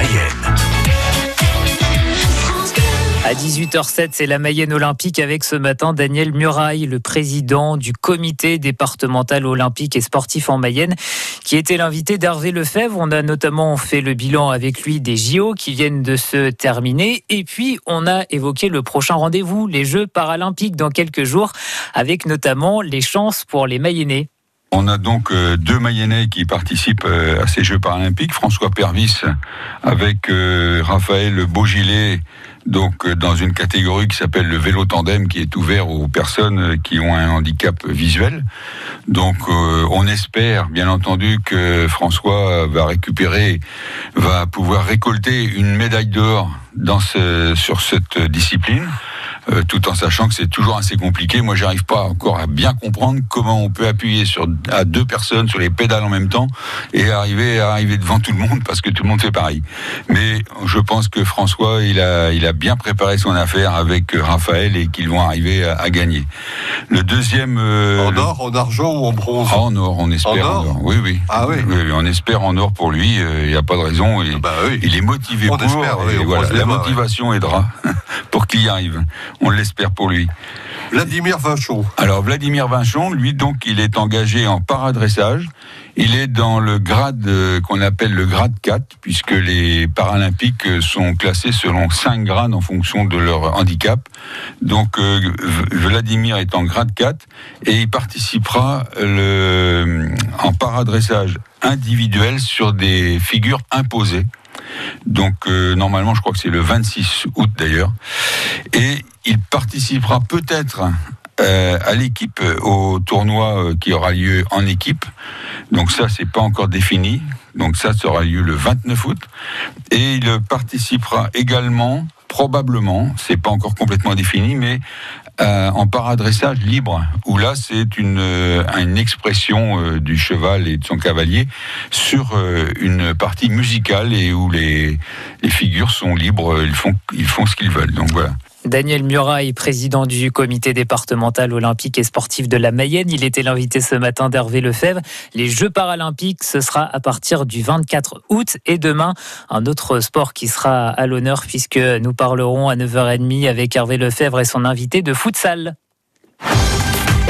Mayenne. À 18h07, c'est la Mayenne olympique avec ce matin Daniel Muraille, le président du comité départemental olympique et sportif en Mayenne, qui était l'invité d'Hervé Lefebvre. On a notamment fait le bilan avec lui des JO qui viennent de se terminer. Et puis, on a évoqué le prochain rendez-vous, les Jeux paralympiques dans quelques jours, avec notamment les chances pour les Mayennais. On a donc euh, deux Mayennais qui participent euh, à ces Jeux paralympiques. François Pervis avec euh, Raphaël Beaugilet donc dans une catégorie qui s'appelle le vélo tandem, qui est ouvert aux personnes qui ont un handicap visuel. Donc on espère bien entendu que François va récupérer, va pouvoir récolter une médaille d'or dans ce, sur cette discipline. Euh, tout en sachant que c'est toujours assez compliqué. Moi, j'arrive pas encore à bien comprendre comment on peut appuyer sur à deux personnes sur les pédales en même temps et arriver à arriver devant tout le monde parce que tout le monde fait pareil. Mais je pense que François, il a il a bien préparé son affaire avec Raphaël et qu'ils vont arriver à, gagner. Le deuxième euh, en or, en argent ou en bronze? Ah, En or, on espère en or? Oui, oui. Ah oui. On espère en or pour lui. Euh, il n'y a pas de raison. Il, bah il est motivé pour. voilà, la motivation aidera pour qu'il y arrive. On l'espère pour lui. Vladimir Vinchon. Alors Vladimir Vinchon, lui donc, il est engagé en paradressage. Il est dans le grade euh, qu'on appelle le grade 4, puisque les Paralympiques sont classés selon 5 grades en fonction de leur handicap. Donc euh, Vladimir est en grade 4 et il participera le, en paradressage individuel sur des figures imposées. Donc euh, normalement, je crois que c'est le 26 août d'ailleurs. Et il participera peut-être euh, à l'équipe euh, au tournoi qui aura lieu en équipe. Donc ça, c'est pas encore défini. Donc ça, ça aura lieu le 29 août. Et il participera également probablement, c'est pas encore complètement défini, mais euh, en paradressage libre, où là c'est une, euh, une expression euh, du cheval et de son cavalier sur une partie musicale et où les, les figures sont libres, ils font, ils font ce qu'ils veulent. Donc voilà. Daniel Muraille, président du comité départemental olympique et sportif de la Mayenne. Il était l'invité ce matin d'Hervé Lefebvre. Les Jeux paralympiques, ce sera à partir du 24 août et demain, un autre sport qui sera à l'honneur puisque nous parlerons à 9h30 avec Hervé Lefebvre et son invité de futsal.